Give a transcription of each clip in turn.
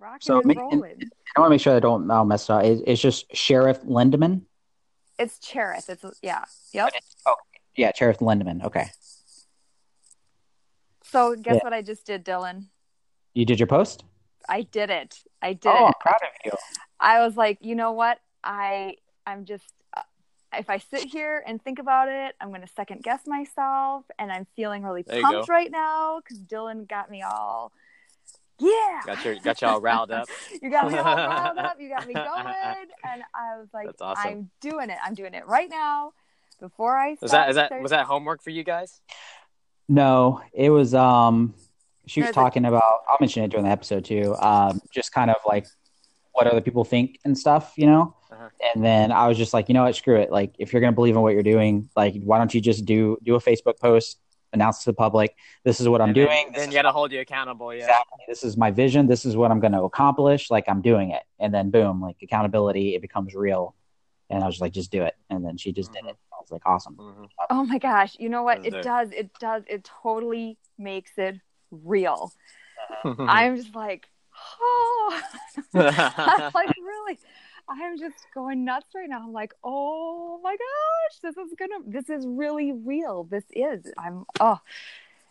Rocking So and make- rolling. I want to make sure I don't I'll mess it up. It, it's just Cherith Lindeman. It's Cherith. It's yeah. Yep. Oh, Yeah, Cherith Lindeman. Okay, So guess Yeah. what I just did, Dylan? you did your post. I did it. I did oh, it. I'm proud of you. I was like, you know what? I I'm just uh, if I sit here and think about it, I'm going to second guess myself, and I'm feeling really There pumped right now because Dylan got me all, yeah, Got your got you all riled up. you got me all riled up, you got me going, and I was like, awesome. I'm doing it. I'm doing it right now before I. Was that is that was that homework for you guys? No, it was um she was There's a- talking about I'll mention it during the episode too. Um just kind of like what other people think and stuff, you know? Uh-huh. And then I was just like, you know what, screw it. Like if you're gonna believe in what you're doing, like why don't you just do do a Facebook post, announce to the public, this is what I'm And then- doing. this Then you got to hold you accountable. Yeah. exactly this is my vision, this is what I'm gonna accomplish, like I'm doing it. And then boom, like accountability, it becomes real. And I was like, just do it. And then she just did it. I was like, awesome. Mhm. Oh my gosh! You know what? It it. does. It does. It totally makes it real. Mm-hmm. I'm just like, oh, I'm like really. I'm just going nuts right now. I'm like, oh my gosh, this is gonna, this is really real. This is. I'm. Oh,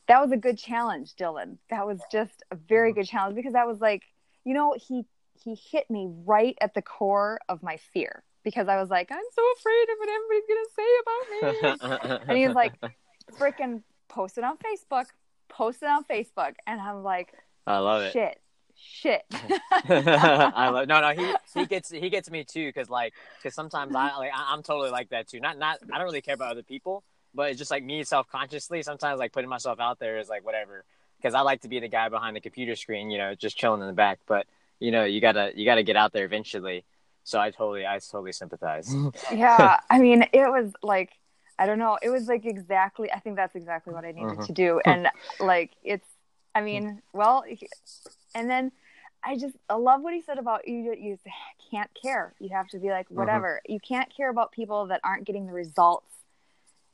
that was a good challenge, Dylan. That was just a very good challenge because that was like, you know, he he hit me right at the core of my fear because I was like, I'm so afraid of what everybody's gonna say about me. And he was like, freaking post it on Facebook, post it on Facebook. And I'm like, I love it. shit, shit. I love no no he he gets he gets me too because like because sometimes I like I- I'm totally like that too not not I don't really care about other people but it's just like me self consciously sometimes like putting myself out there is like whatever because I like to be the guy behind the computer screen you know just chilling in the back but you know you gotta you gotta get out there eventually so I totally I totally sympathize yeah. I mean, it was like, I don't know. It was like exactly, I think that's exactly what I needed Mhm. to do. And like, it's, I mean, well, and then I just, I love what he said about you, you can't care. You have to be like, whatever. You can't care about people that aren't getting the results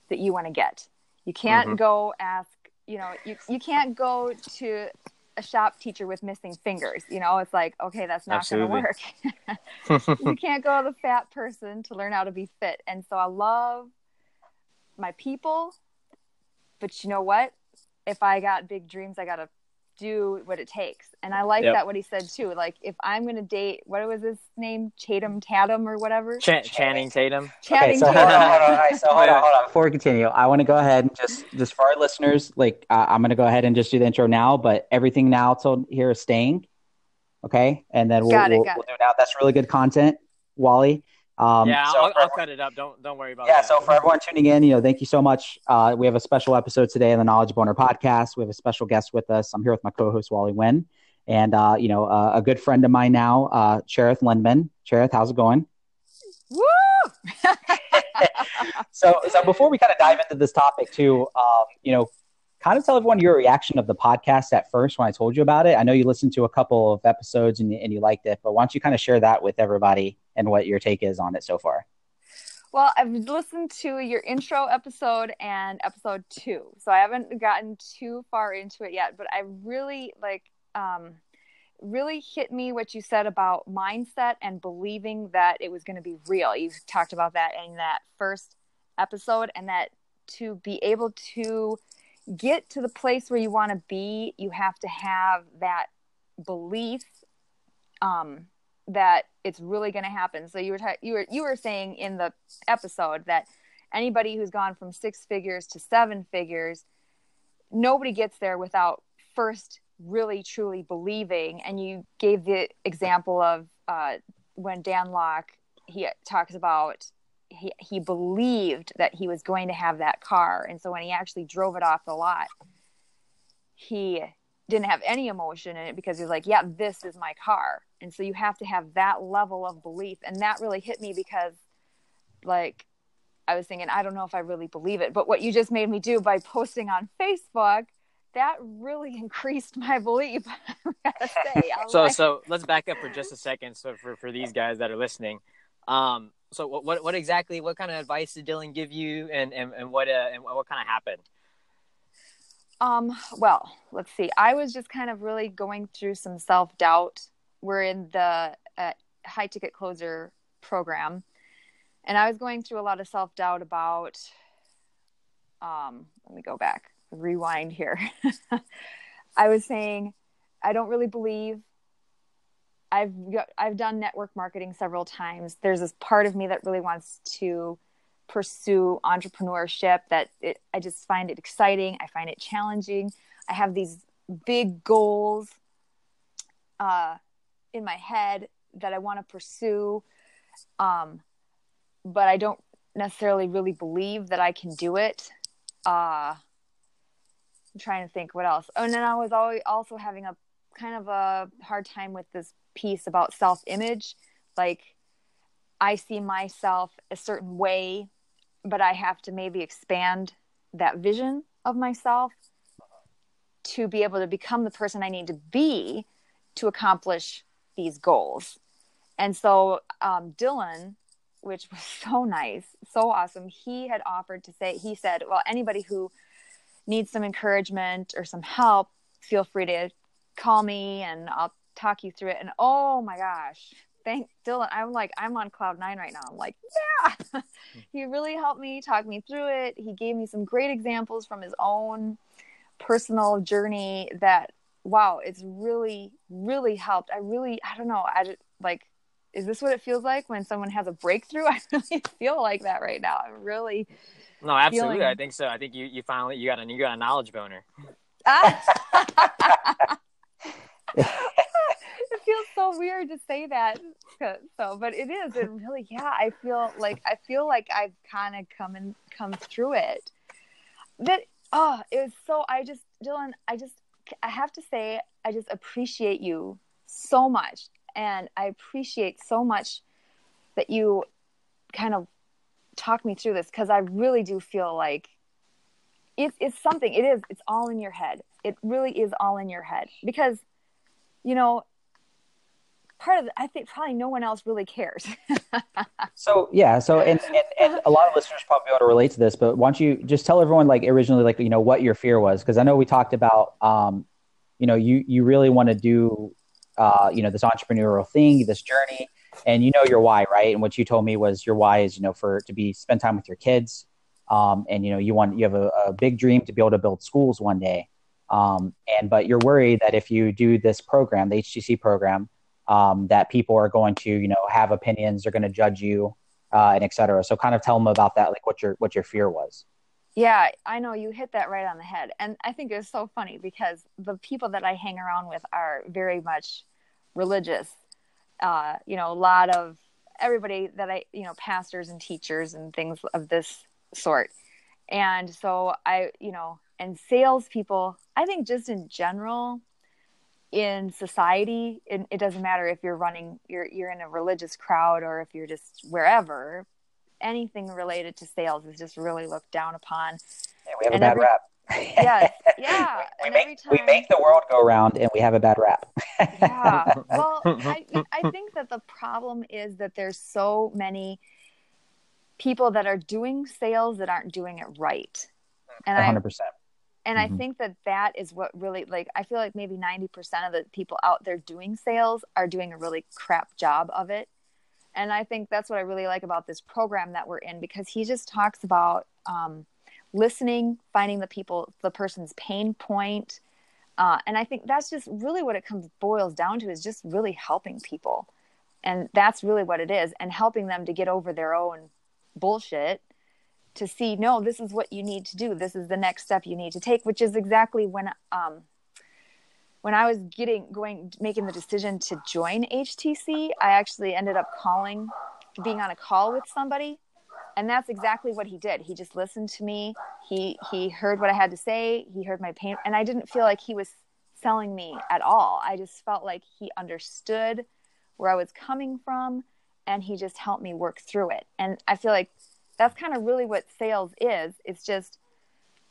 that you want to get. You can't Mhm. go ask, you know, you, you can't go to a shop teacher with missing fingers. You know, it's like, okay, that's not going to work. you can't go to the fat person to learn how to be fit. And so I love my people, but you know what? If I got big dreams, I got to do what it takes. And I like Yep. that what he said too. Like if I'm going to date, what was his name? Chatham Tatum or whatever. Ch- Channing Tatum Channing Okay, so hold on, Tatum. hold on. All right, so hold on, hold on. Before we continue, I want to go ahead and just, just for our listeners, like uh, I'm going to go ahead and just do the intro now. But everything now till here is staying, okay? And then we'll Got it, we'll, got we'll do now. That's really good content, Wally. Um, yeah so I'll, for I'll everyone- cut it up don't don't worry about yeah. that So for everyone tuning in, you know, thank you so much. Uh, we have a special episode today on the Knowledge Boner podcast. We have a special guest with us. I'm here with my co-host Wally Wynn, and uh, you know, uh, a good friend of mine now, uh, Cherith Lindman. Cherith, how's it going? Woo! so so before we kind of dive into this topic too um, you know kind of tell everyone your reaction of the podcast at first when i told you about it i know you listened to a couple of episodes and and you liked it but why don't you kind of share that with everybody and what your take is on it so far Well, I've listened to your intro episode and episode two, so I haven't gotten too far into it yet. But I really like, um, really hit me what you said about mindset and believing that it was going to be real. You talked about that in that first episode, and that to be able to get to the place where you want to be, you have to have that belief. Um, that it's really going to happen. So you were you were you were saying in the episode that anybody who's gone from six figures to seven figures, nobody gets there without first really truly believing. And you gave the example of uh, when Dan Lok he talks about he he believed that he was going to have that car, and so when he actually drove it off the lot, he didn't have any emotion in it because he was like, yeah, this is my car. And so you have to have that level of belief. And that really hit me because, like, I was thinking, I don't know if I really believe it. But what you just made me do by posting on Facebook, that really increased my belief. I say. So like, so let's back up for just a second so for, for these guys that are listening um so what, what what exactly what kind of advice did dylan give you and and, and what uh, and what kind of happened Um, well, let's see. I was just kind of really going through some self doubt We're in the uh, high ticket closer program, and I was going through a lot of self doubt about. Um, let me go back, rewind here. I was saying, I don't really believe. I've I've done network marketing several times. There's this part of me that really wants to pursue entrepreneurship. That it, I just find it exciting. I find it challenging. I have these big goals uh, in my head that I want to pursue, um, but I don't necessarily really believe that I can do it. Uh, I'm trying to think what else. Oh, and then I was always also having a kind of a hard time with this piece about self image. Like, I see myself a certain way, but I have to maybe expand that vision of myself to be able to become the person I need to be to accomplish these goals. And so um, Dylan, which was so nice, so awesome, he had offered to say, he said, well, anybody who needs some encouragement or some help, feel free to call me and I'll talk you through it. And oh my gosh, thank Dylan. I'm like, I'm on cloud nine right now. I'm like, yeah, he really helped me talk me through it. He gave me some great examples from his own personal journey that wow, it's really, really helped. I really, I don't know, I just, like, is this what it feels like when someone has a breakthrough? I really feel like that right now. I'm really. No, absolutely. Feeling... I think so. I think you, you finally you got a you got a knowledge boner. feels so weird to say that. So, but it is. It really, yeah. I feel like I feel like I've kind of come and come through it. That oh, it was so. I just Dylan. I just I have to say, I just appreciate you so much. And I appreciate so much that you kind of talk me through this because I really do feel like it's, it's something, it is, it's all in your head. It really is all in your head because, you know, part of the, I think probably no one else really cares. so yeah, so and, and, and a lot of listeners probably want to relate to this, but why don't you just tell everyone like originally like you know what your fear was because I know we talked about um, you know you you really want to do uh, you know this entrepreneurial thing, this journey, and you know your why, right? And what you told me was your why is you know for to be spend time with your kids, um, and you know you want you have a, a big dream to be able to build schools one day. Um, and but you're worried that if you do this program, the HTC program, um, that people are going to you know have opinions they're going to judge you uh, and etc so kind of tell them about that like what your what your fear was. Yeah i know you hit that right on the head. And i think it's so funny because the people that i hang around with are very much religious. Uh, you know a lot of everybody that i you know pastors and teachers and things of this sort. And so i you know and salespeople i think just in general in society it, it, doesn't matter if you're running you're you're in a religious crowd or if you're just wherever anything related to sales is just really looked down upon. Yeah, we have and a bad every, rap. Yes yeah. We, we make, time, we make the world go round and we have a bad rap. Yeah. Well I, I think that the problem is that there's so many people that are doing sales that aren't doing it right. And 100% I, and mm-hmm. i think that that is what really like i feel like maybe 90% of the people out there doing sales are doing a really crap job of it. And i think that's what i really like about this program that we're in because he just talks about um, listening finding the people the person's pain point. Uh, and i think that's just really what it comes boils down to is just really helping people. And that's really what it is and helping them to get over their own bullshit to see no this is what you need to do. This is the next step you need to take which is exactly when um when i was getting going making the decision to join htc i actually ended up calling being on a call with somebody and that's exactly what he did. He just listened to me. He he heard what i had to say. He heard my pain and i didn't feel like he was selling me at all. I just felt like he understood where i was coming from and he just helped me work through it. And i feel like that's kind of really what sales is. It's just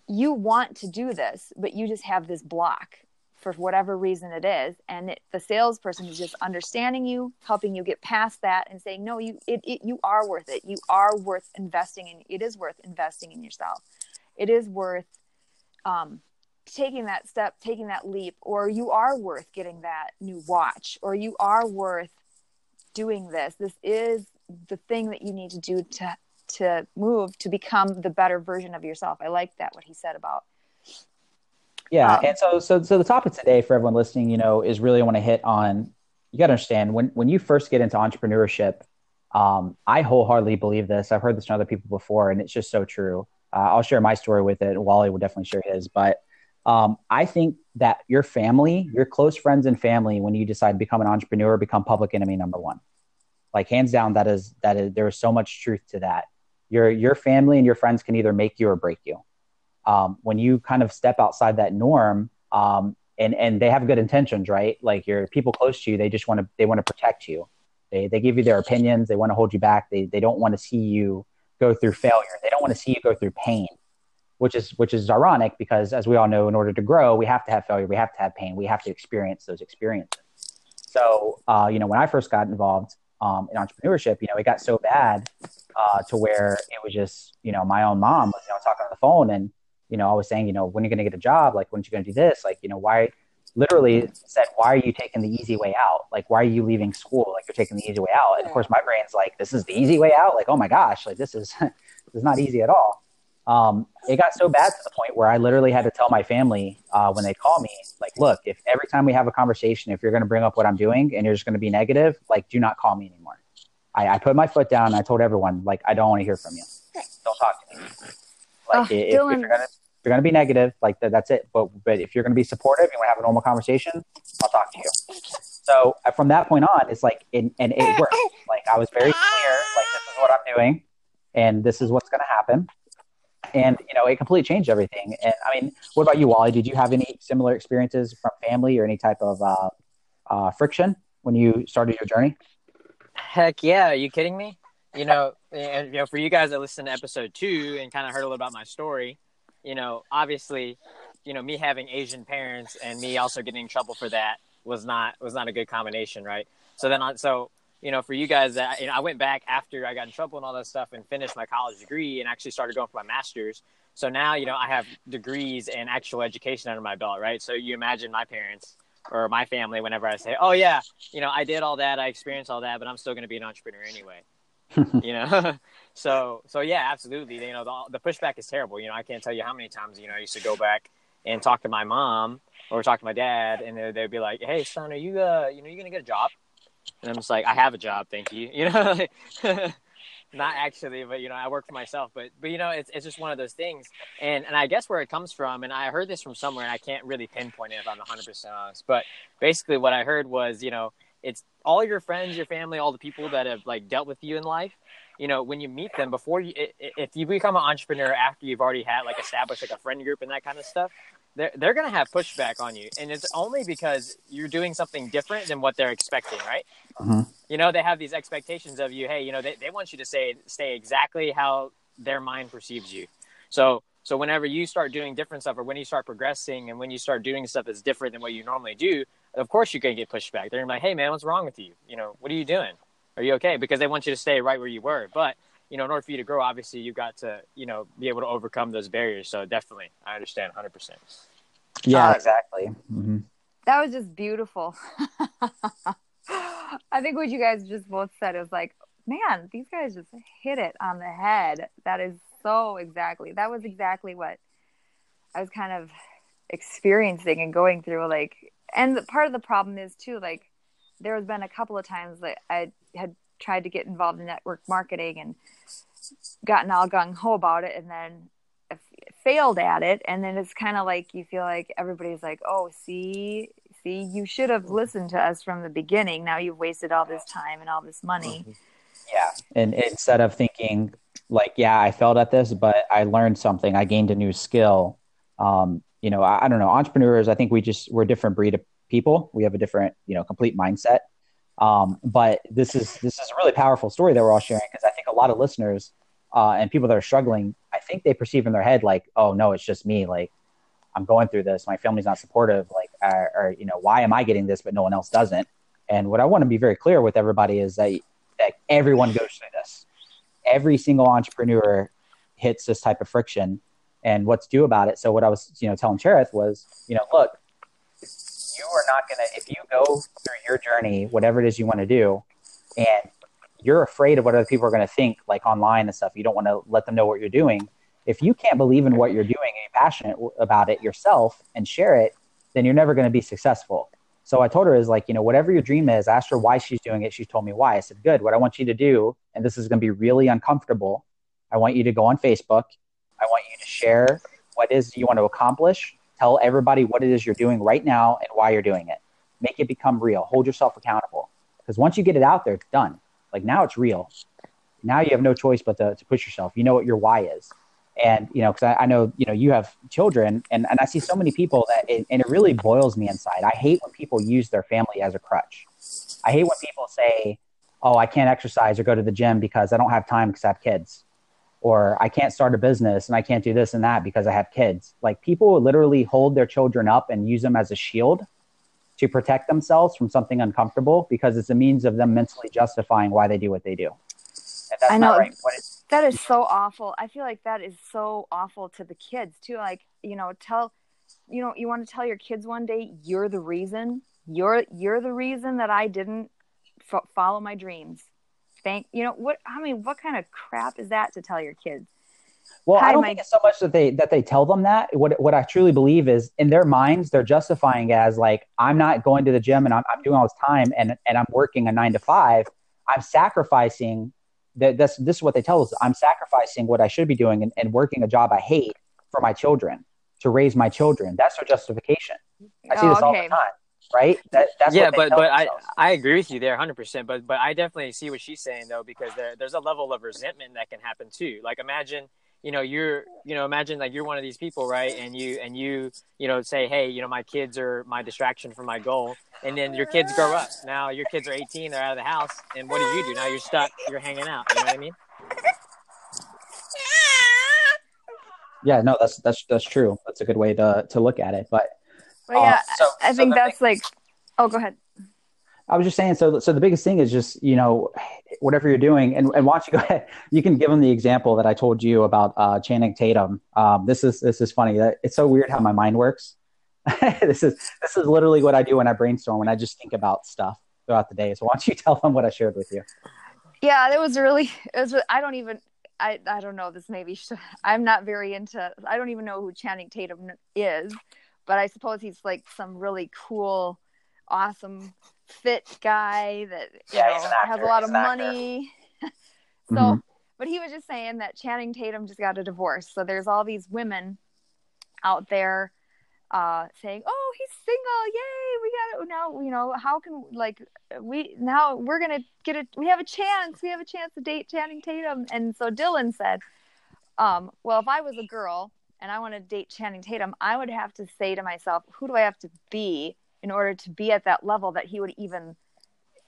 you want to do this but you just have this block for whatever reason it is and it, the salesperson is just understanding you helping you get past that and saying no you it, it, you are worth it. You are worth investing in it is worth investing in yourself. It is worth um, taking that step, taking that leap, or you are worth getting that new watch, or you are worth doing this. This is the thing that you need to do to to move to become the better version of yourself. I like that what he said about yeah, Um, and so so so the topic today for everyone listening, you know, is really I want to hit on. You got to understand when when you first get into entrepreneurship. Um, I wholeheartedly believe this. I've heard this from other people before, and it's just so true. Uh, I'll share my story with it. And Wally will definitely share his, but um, I think that your family, your close friends and family, when you decide to become an entrepreneur, become public enemy number one. Like hands down, that is that is there is so much truth to that. Your your family and your friends can either make you or break you. Um, when you kind of step outside that norm um, and and they have good intentions right? Like your people close to you they just want to they want to protect you. They, they give you their opinions they want to hold you back they, they don't want to see you go through failure they don't want to see you go through pain which is which is ironic because as we all know in order to grow we have to have failure we have to have pain we have to experience those experiences. So uh, you know when i first got involved um, in entrepreneurship you know it got so bad uh, to where it was just you know my own mom was you know talking on the phone and you know, I was saying, you know, when are you going to get a job? Like, when are you going to do this? Like, you know, why? Literally said, why are you taking the easy way out? Like, why are you leaving school? Like, you're taking the easy way out. And of course, my brain's like, this is the easy way out. Like, oh my gosh, like this is this is not easy at all. Um, it got so bad to the point where I literally had to tell my family uh, when they call me, like, look, if every time we have a conversation, if you're going to bring up what I'm doing and you're just going to be negative, like, do not call me anymore. I, I put my foot down. And I told everyone, like, I don't want to hear from you. Don't talk to me. Like, Oh, if, if you're gonna you're going to be negative, like that, that's it. But but if you're going to be supportive, you want to have a normal conversation, I'll talk to you. So uh, from that point on, it's like, it, and it worked. Like I was very clear, like this is what I'm doing, and this is what's going to happen. And you know, it completely changed everything. And I mean, what about you, Wally? Did you have any similar experiences from family or any type of uh, uh, friction when you started your journey? Heck yeah! Are you kidding me? You know, and you know, for you guys that listened to episode two and kind of heard a little about my story, you know, obviously, you know, me having Asian parents and me also getting in trouble for that was not was not a good combination, right? So then, on, so you know, for you guys, that you know, I went back after I got in trouble and all that stuff and finished my college degree and actually started going for my master's. So now, you know, I have degrees and actual education under my belt, right? So you imagine my parents or my family whenever I say, "Oh yeah, you know, I did all that, I experienced all that, but I'm still going to be an entrepreneur anyway." you know so so yeah absolutely you know the, the pushback is terrible you know i can't tell you how many times you know i used to go back and talk to my mom or talk to my dad and they'd, they'd be like hey son are you uh you know you gonna get a job and i'm just like i have a job thank you you know not actually but you know i work for myself but but you know it's, it's just one of those things and and i guess where it comes from and i heard this from somewhere and i can't really pinpoint it if i'm 100% honest but basically what i heard was you know it's all your friends, your family, all the people that have like dealt with you in life. You know, when you meet them before you, if you become an entrepreneur after you've already had like established like a friend group and that kind of stuff, they're they're gonna have pushback on you, and it's only because you're doing something different than what they're expecting, right? Mhm. You know, they have these expectations of you. Hey, you know, they they want you to say stay exactly how their mind perceives you. So so whenever you start doing different stuff, or when you start progressing, and when you start doing stuff that's different than what you normally do, of course you're gonna get pushed back. They're gonna be like, "Hey, man, what's wrong with you? You know, what are you doing? Are you okay?" Because they want you to stay right where you were. But you know, in order for you to grow, obviously you've got to, you know, be able to overcome those barriers. So definitely, I understand 100. percent Yeah, Uh, exactly. hmm that was just beautiful. I think what you guys just both said is like, man, these guys just hit it on the head. That is so exactly. That was exactly what I was kind of experiencing and going through. Like, and part of the problem is too, like, there has been a couple of times that I had tried to get involved in network marketing and gotten all gung ho about it, and then failed at it. And then it's kind of like you feel like everybody's like, "Oh, see, see, you should have listened to us from the beginning. Now you've wasted all this time and all this money." Yeah. And instead of thinking like, yeah, I failed at this, but I learned something, I gained a new skill. Um, you know, I, I don't know. Entrepreneurs, I think we just we're a different breed of people. We have a different, you know, complete mindset. Um, but this is this is a really powerful story that we're all sharing because I think a lot of listeners uh, and people that are struggling, I think they perceive in their head like, oh no, it's just me. Like I'm going through this. My family's not supportive. Like, or, or you know, why am I getting this but no one else doesn't? And what I want to be very clear with everybody is that that everyone goes through this. Every single entrepreneur hits this type of friction. and what to do about it. So what I was, you know, telling Cherith was, you know, look, you are not gonna if you go through your journey, whatever it is you want to do, and you're afraid of what other people are to think, like online and stuff. You don't want to let them know what you're doing. If you can't believe in what you're doing and you're passionate about it yourself and share it, then you're never going to be successful. So I told her is like, you know, whatever your dream is, asked her why she's doing it. She told me why. I said, good. What I want you to do, and this is going to be really uncomfortable. I want you to go on Facebook. I want you to share what is you want to accomplish. Tell everybody what it is you're doing right now and why you're doing it. Make it become real. Hold yourself accountable. Because once you get it out there, it's done. Like now it's real. Now you have no choice but to, to push yourself. You know what your why is and you know because I, I, know you know you have children and, and i see so many people that it, and it really boils me inside i hate when people use their family as a crutch i hate when people say oh i can't exercise or go to the gym because i don't have time because i have kids or i can't start a business and i can't do this and that because i have kids like people literally hold their children up and use them as a shield to protect themselves from something uncomfortable because it's a means of them mentally justifying why they do what they do I know. Right. That is so awful. I feel like that is so awful to the kids too. Like, you know, tell, you know, you want to tell your kids one day you're the reason. You're you're the reason that I didn't f- follow my dreams. Thank you know what I mean. What kind of crap is that to tell your kids? Well, Hi, I don't my... think it's so much that they that they tell them that. What what I truly believe is in their minds they're justifying as like I'm not going to the gym and I'm, I'm doing all this time and and I'm working a nine to five. I'm sacrificing that this this is what they tell us. I'm sacrificing what I should be doing and, and working a job I hate for my children to raise my children. That's their justification. I see oh, this all the time. Right? That, that's yeah, but but I, I agree with you there, hundred percent. But but I definitely see what she's saying though, because there there's a level of resentment that can happen too. Like imagine you know you're you know imagine like you're one of these people right and you and you you know say hey you know my kids are my distraction from my goal and then your kids grow up now your kids are 18 they're out of the house and what do you do now you're stuck you're hanging out you know what i mean yeah no that's that's that's true that's a good way to to look at it but well, yeah uh, so, i think that's thing, like oh go ahead I was just saying, so so the biggest thing is just you know whatever you're doing, and and watch you go ahead, you can give them the example that I told you about uh, Channing Tatum. Um, this is this is funny. It's so weird how my mind works. this is this is literally what I do when I brainstorm when I just think about stuff throughout the day. So why don't you tell them what I shared with you? Yeah, it was really. It was. I don't even. I I don't know. This maybe. I'm not very into. I don't even know who Channing Tatum is, but I suppose he's like some really cool, awesome fit guy that yeah, know, has a lot he's of money. so, mm-hmm. but he was just saying that Channing Tatum just got a divorce. So there's all these women out there uh, saying, "Oh, he's single! Yay! We got it now. You know, how can like we now we're gonna get it? We have a chance. We have a chance to date Channing Tatum." And so Dylan said, um, "Well, if I was a girl." And I want to date Channing Tatum, I would have to say to myself, who do I have to be in order to be at that level that he would even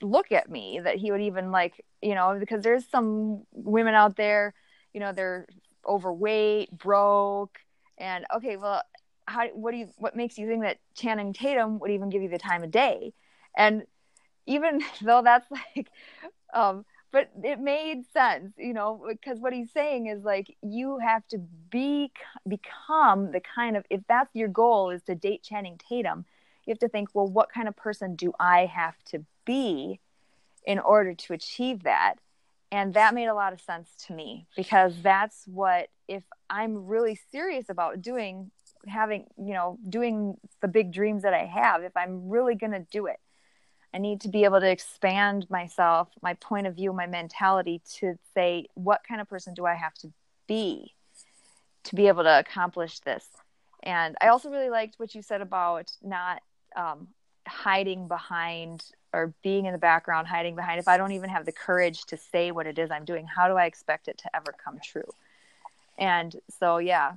look at me that he would even like you know because there's some women out there you know they're overweight broke and okay well how what do you what makes you think that channing tatum would even give you the time of day and even though that's like um but it made sense you know because what he's saying is like you have to be become the kind of if that's your goal is to date channing tatum you have to think, well, what kind of person do I have to be in order to achieve that? And that made a lot of sense to me because that's what, if I'm really serious about doing, having, you know, doing the big dreams that I have, if I'm really going to do it, I need to be able to expand myself, my point of view, my mentality to say, what kind of person do I have to be to be able to accomplish this? And I also really liked what you said about not um, hiding behind or being in the background, hiding behind, if I don't even have the courage to say what it is I'm doing, how do I expect it to ever come true? And so, yeah,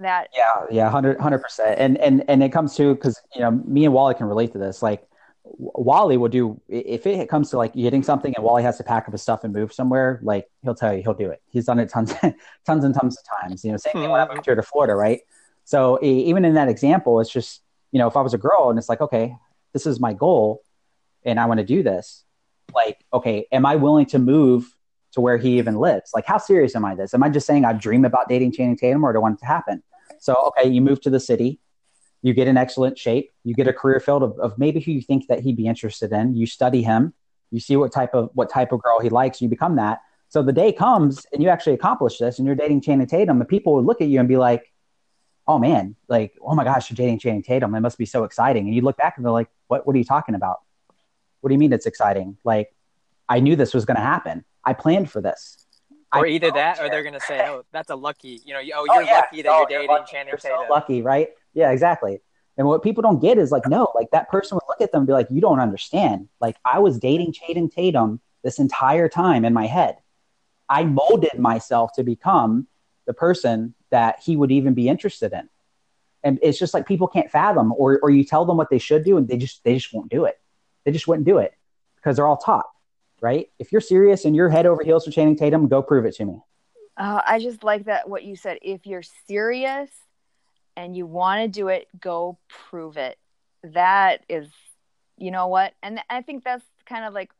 that. Yeah, yeah, hundred, hundred percent. And, and, and it comes to, cause you know, me and Wally can relate to this. Like Wally will do, if it comes to like getting something and Wally has to pack up his stuff and move somewhere, like he'll tell you, he'll do it. He's done it tons, tons and tons of times, you know, same thing when I hmm. moved here to Florida, right? So even in that example, it's just, you know, if I was a girl and it's like, okay, this is my goal and I want to do this, like, okay, am I willing to move to where he even lives. Like, how serious am I this? Am I just saying I dream about dating Channing Tatum or do I want it to happen? So, okay, you move to the city, you get in excellent shape, you get a career field of, of maybe who you think that he'd be interested in, you study him, you see what type of what type of girl he likes, you become that. So the day comes and you actually accomplish this and you're dating Channing Tatum, and people would look at you and be like, oh man, like, oh my gosh, you're dating Channing Tatum. It must be so exciting. And you look back and they're like, what, what are you talking about? What do you mean it's exciting? Like, I knew this was going to happen. I planned for this. Or I either that, or they're gonna say, "Oh, that's a lucky." You know, oh, Oh, you're yeah. lucky that Oh, you're dating lucky. Channing You're so Tatum. lucky, right? Yeah, exactly. And what people don't get is like, no, like that person would look at them and be like, you don't understand. Like I was dating Channing Tatum this entire time in my head. I molded myself to become the person that he would even be interested in. And it's just like people can't fathom, or or you tell them what they should do, and they just they just won't do it. They just wouldn't do it because they're all taught, right? If you're serious and you're head over heels for Channing Tatum, go prove it to me. Uh, I just like that what you said. If you're serious and you want to do it, go prove it. That is, you know what? And I think that's kind of like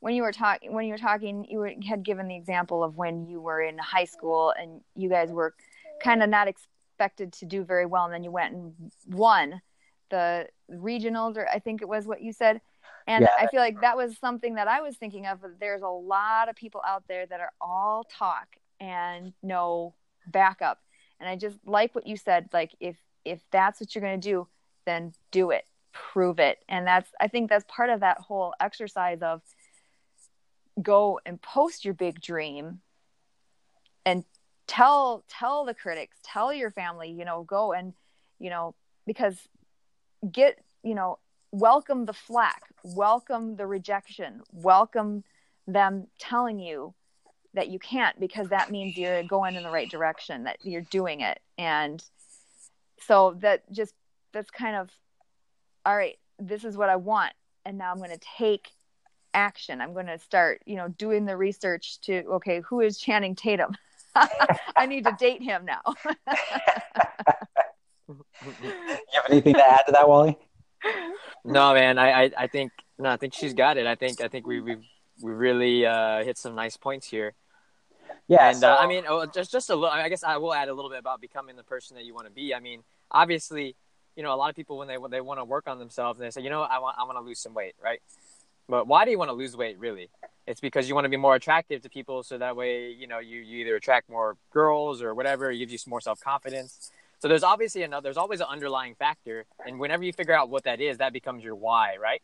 when you were talking. When you were talking, you were, had given the example of when you were in high school and you guys were kind of not expected to do very well, and then you went and won the regionals, or I think it was what you said. And Yeah. I feel like that was something that I was thinking of. There's a lot of people out there that are all talk and no backup. And I just like what you said. Like if if that's what you're going to do, then do it, prove it. And that's I think that's part of that whole exercise of go and post your big dream and tell tell the critics, tell your family, you know, go and you know because get you know welcome the flack, welcome the rejection, welcome them telling you that you can't because that means you're going in the right direction that you're doing it. And so that just that's kind of all right this is what i want. And now i'm going to take action. I'm going to start you know doing the research to okay who is channing tatum? I need to date him now. You have anything to add to that, Wally? No, man, I, I, I think no, I think she's got it. I think I think we we we really uh, hit some nice points here. Yeah. and so- uh, I mean, oh, just just a little. I guess I will add a little bit about becoming the person that you want to be. I mean, obviously, you know, a lot of people when they when they want to work on themselves, they say, you know, I want I want to lose some weight, right? But why do you want to lose weight, really? It's because you want to be more attractive to people, so that way, you know, you, you either attract more girls or whatever. It gives you some more self confidence. So there's obviously another. There's always an underlying factor, and whenever you figure out what that is, that becomes your why, right?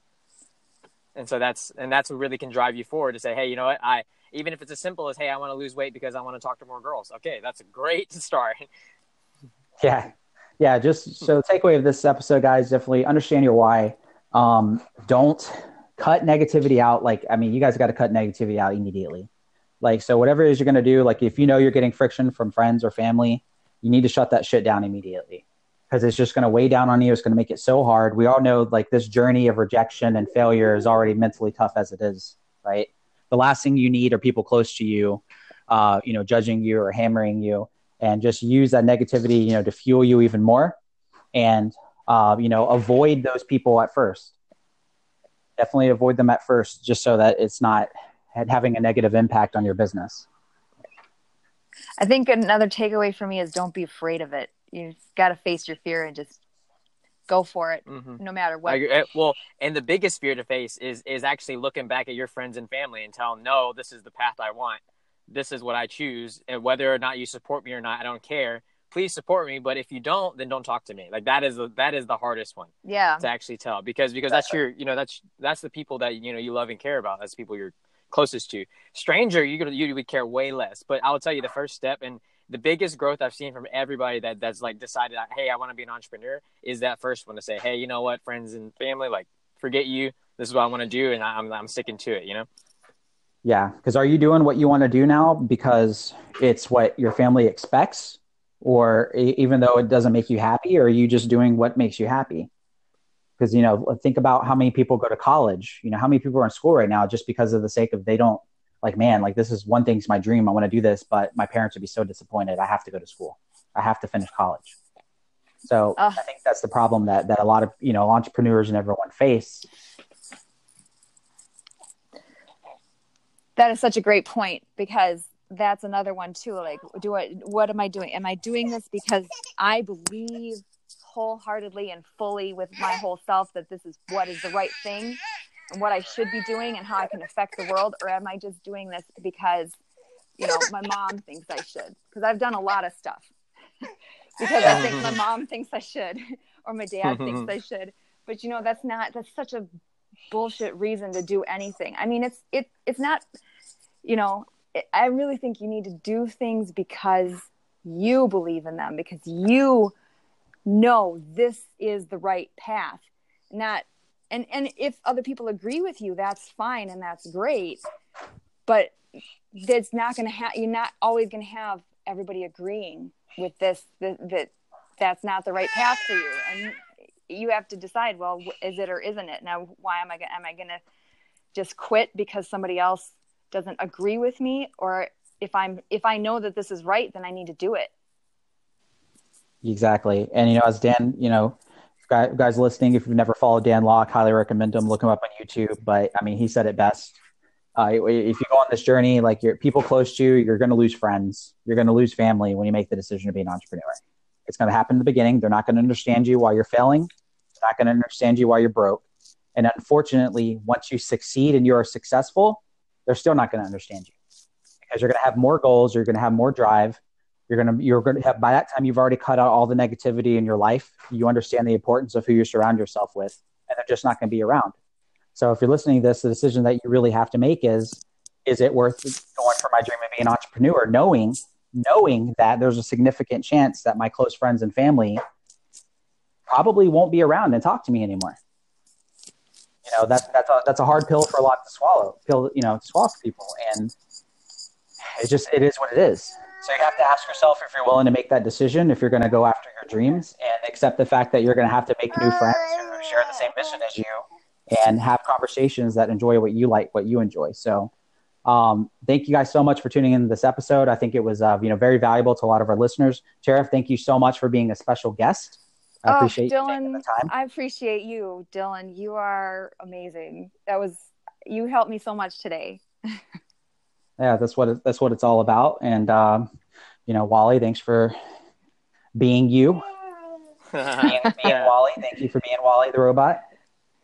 And so that's and that's what really can drive you forward to say, hey, you know what, I even if it's as simple as, hey, I want to lose weight because I want to talk to more girls. Okay, that's a great start. Yeah. Yeah. Just so takeaway of this episode, guys, definitely understand your why. Um, don't cut negativity out. Like, I mean, you guys got to cut negativity out immediately. Like, so whatever it is you're going to do, like if you know you're getting friction from friends or family, you need to shut that shit down immediately because it's just going to weigh down on you. It's going to make it so hard. We all know like this journey of rejection and failure is already mentally tough as it is, right? The last thing you need are people close to you, uh, you know, judging you or hammering you and just use that negativity, you know, to fuel you even more and, uh, you know, avoid those people at first. Definitely avoid them at first, just so that it's not having a negative impact on your business. I think another takeaway for me is don't be afraid of it you got to face your fear and just go for it Mm-hmm. no matter what I. Eh, Well, and the biggest fear to face is is actually looking back at your friends and family and telling, no, this is the path I want. This is what I choose, and whether or not you support me or not, I don't care. Please support me, but if you don't, then don't talk to me. Like that is the that is the hardest one yeah to actually tell because because that's your you know that's that's the people that you know you love and care about. That's the people you're closest to. Stranger, you you would care way less. But I'll tell you the first step and the biggest growth I've seen from everybody that that's like decided, hey, I want to be an entrepreneur, is that first one to say, hey, you know what, friends and family, like forget you. This is what I want to do, and I'm I'm sticking to it. You know. Yeah, because are you doing what you want to do now because it's what your family expects, or even though it doesn't make you happy, or are you just doing what makes you happy? Because you know, think about how many people go to college. You know, how many people are in school right now just because of the sake of they don't like, man, like this is one thing's my dream. I want to do this, but my parents would be so disappointed. I have to go to school. I have to finish college. So. I think that's the problem that that a lot of you know entrepreneurs and everyone face That is such a great point because that's another one too. Like, do I? What am I doing? Am I doing this because I believe wholeheartedly and fully with my whole self that this is what is the right thing and what I should be doing and how I can affect the world, or am I just doing this because you know my mom thinks I should? Because I've done a lot of stuff because I think my mom thinks I should or my dad thinks I should. But you know, that's not that's such a bullshit reason to do anything. I mean, it's it it's not you know, it, I really think you need to do things because you believe in them because you know this is the right path. Not and and if other people agree with you, that's fine and that's great. But that's not going to have you're not always going to have everybody agreeing with this that, that that's not the right path for you and you have to decide well is it or isn't it now why am i am i going to just quit because somebody else doesn't agree with me or if i'm if i know that this is right then i need to do it exactly and you know as dan you know guys listening if you've never followed dan lok highly recommend him look him up on youtube but i mean he said it best uh, if you go on this journey like you're people close to you you're going to lose friends you're going to lose family when you make the decision to be an entrepreneur it's going to happen in the beginning. They're not going to understand you while you're failing. They're not going to understand you while you're broke. And unfortunately, once you succeed and you are successful, they're still not going to understand you because you're going to have more goals. You're going to have more drive. You're to you're to have by that time you've already cut out all the negativity in your life. You understand the importance of who you surround yourself with, and they're just not going to be around. So if you're listening to this, the decision that you really have to make is: is it worth going for my dream of being an entrepreneur, knowing knowing that there's a significant chance that my close friends and family probably won't be around and talk to me anymore. You know, that's that's a that's a hard pill for a lot to swallow. Pill, you know, to swallow for people, and it just it is what it is. So you have to ask yourself if you're willing to make that decision, if you're going to go after your dreams, and accept the fact that you're going to have to make new friends who share the same mission as you, and have conversations that enjoy what you like, what you enjoy. So um, thank you guys so much for tuning in to this episode. I think it was uh, you know very valuable to a lot of our listeners. Cherith, thank you so much for being a special guest. I oh, appreciate Dylan, I appreciate you, Dylan. You are amazing. That was you helped me so much today. yeah, that's what it, that's what it's all about. And um, you know, Wally, thanks for being you. being, being Wally, thank you for being Wally the robot.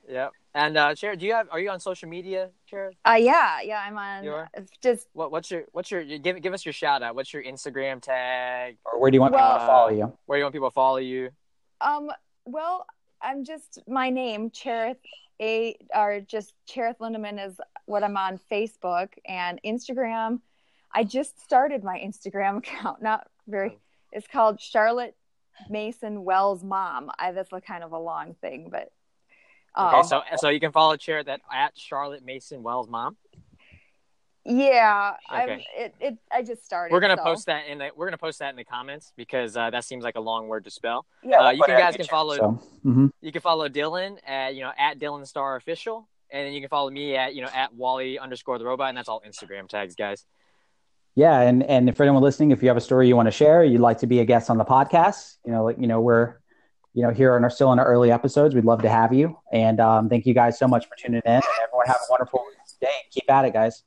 Yep. And uh, Sharon, do you have? Are you on social media, Sharon? Uh, yeah, yeah, I'm on. You are? Just what? What's your? What's your? Give give us your shout out. What's your Instagram tag? Or where do you want well, people to follow you? Where do you want people to follow you? Um. Well, I'm just my name, Cherith A, or just Cherith Lindemann is what I'm on Facebook and Instagram. I just started my Instagram account. Not very. It's called Charlotte Mason Wells Mom. I that's a kind of a long thing, but Okay, um, so so you can follow Cherith at Charlotte Mason Wells mom. Yeah, okay. It, it, I just started. We're gonna so. post that in the we're gonna post that in the comments because uh, that seems like a long word to spell. Yeah, uh, you can, guys can follow. So. Mm-hmm. You can follow Dylan at you know at Dylan Star Official, and then you can follow me at you know at Wally underscore the robot, and that's all Instagram tags, guys. Yeah, and and for anyone listening, if you have a story you want to share, you'd like to be a guest on the podcast, you know, like you know, we're you know, here in our still in our early episodes. We'd love to have you. And um, thank you guys so much for tuning in. Everyone have a wonderful day. Keep at it, guys.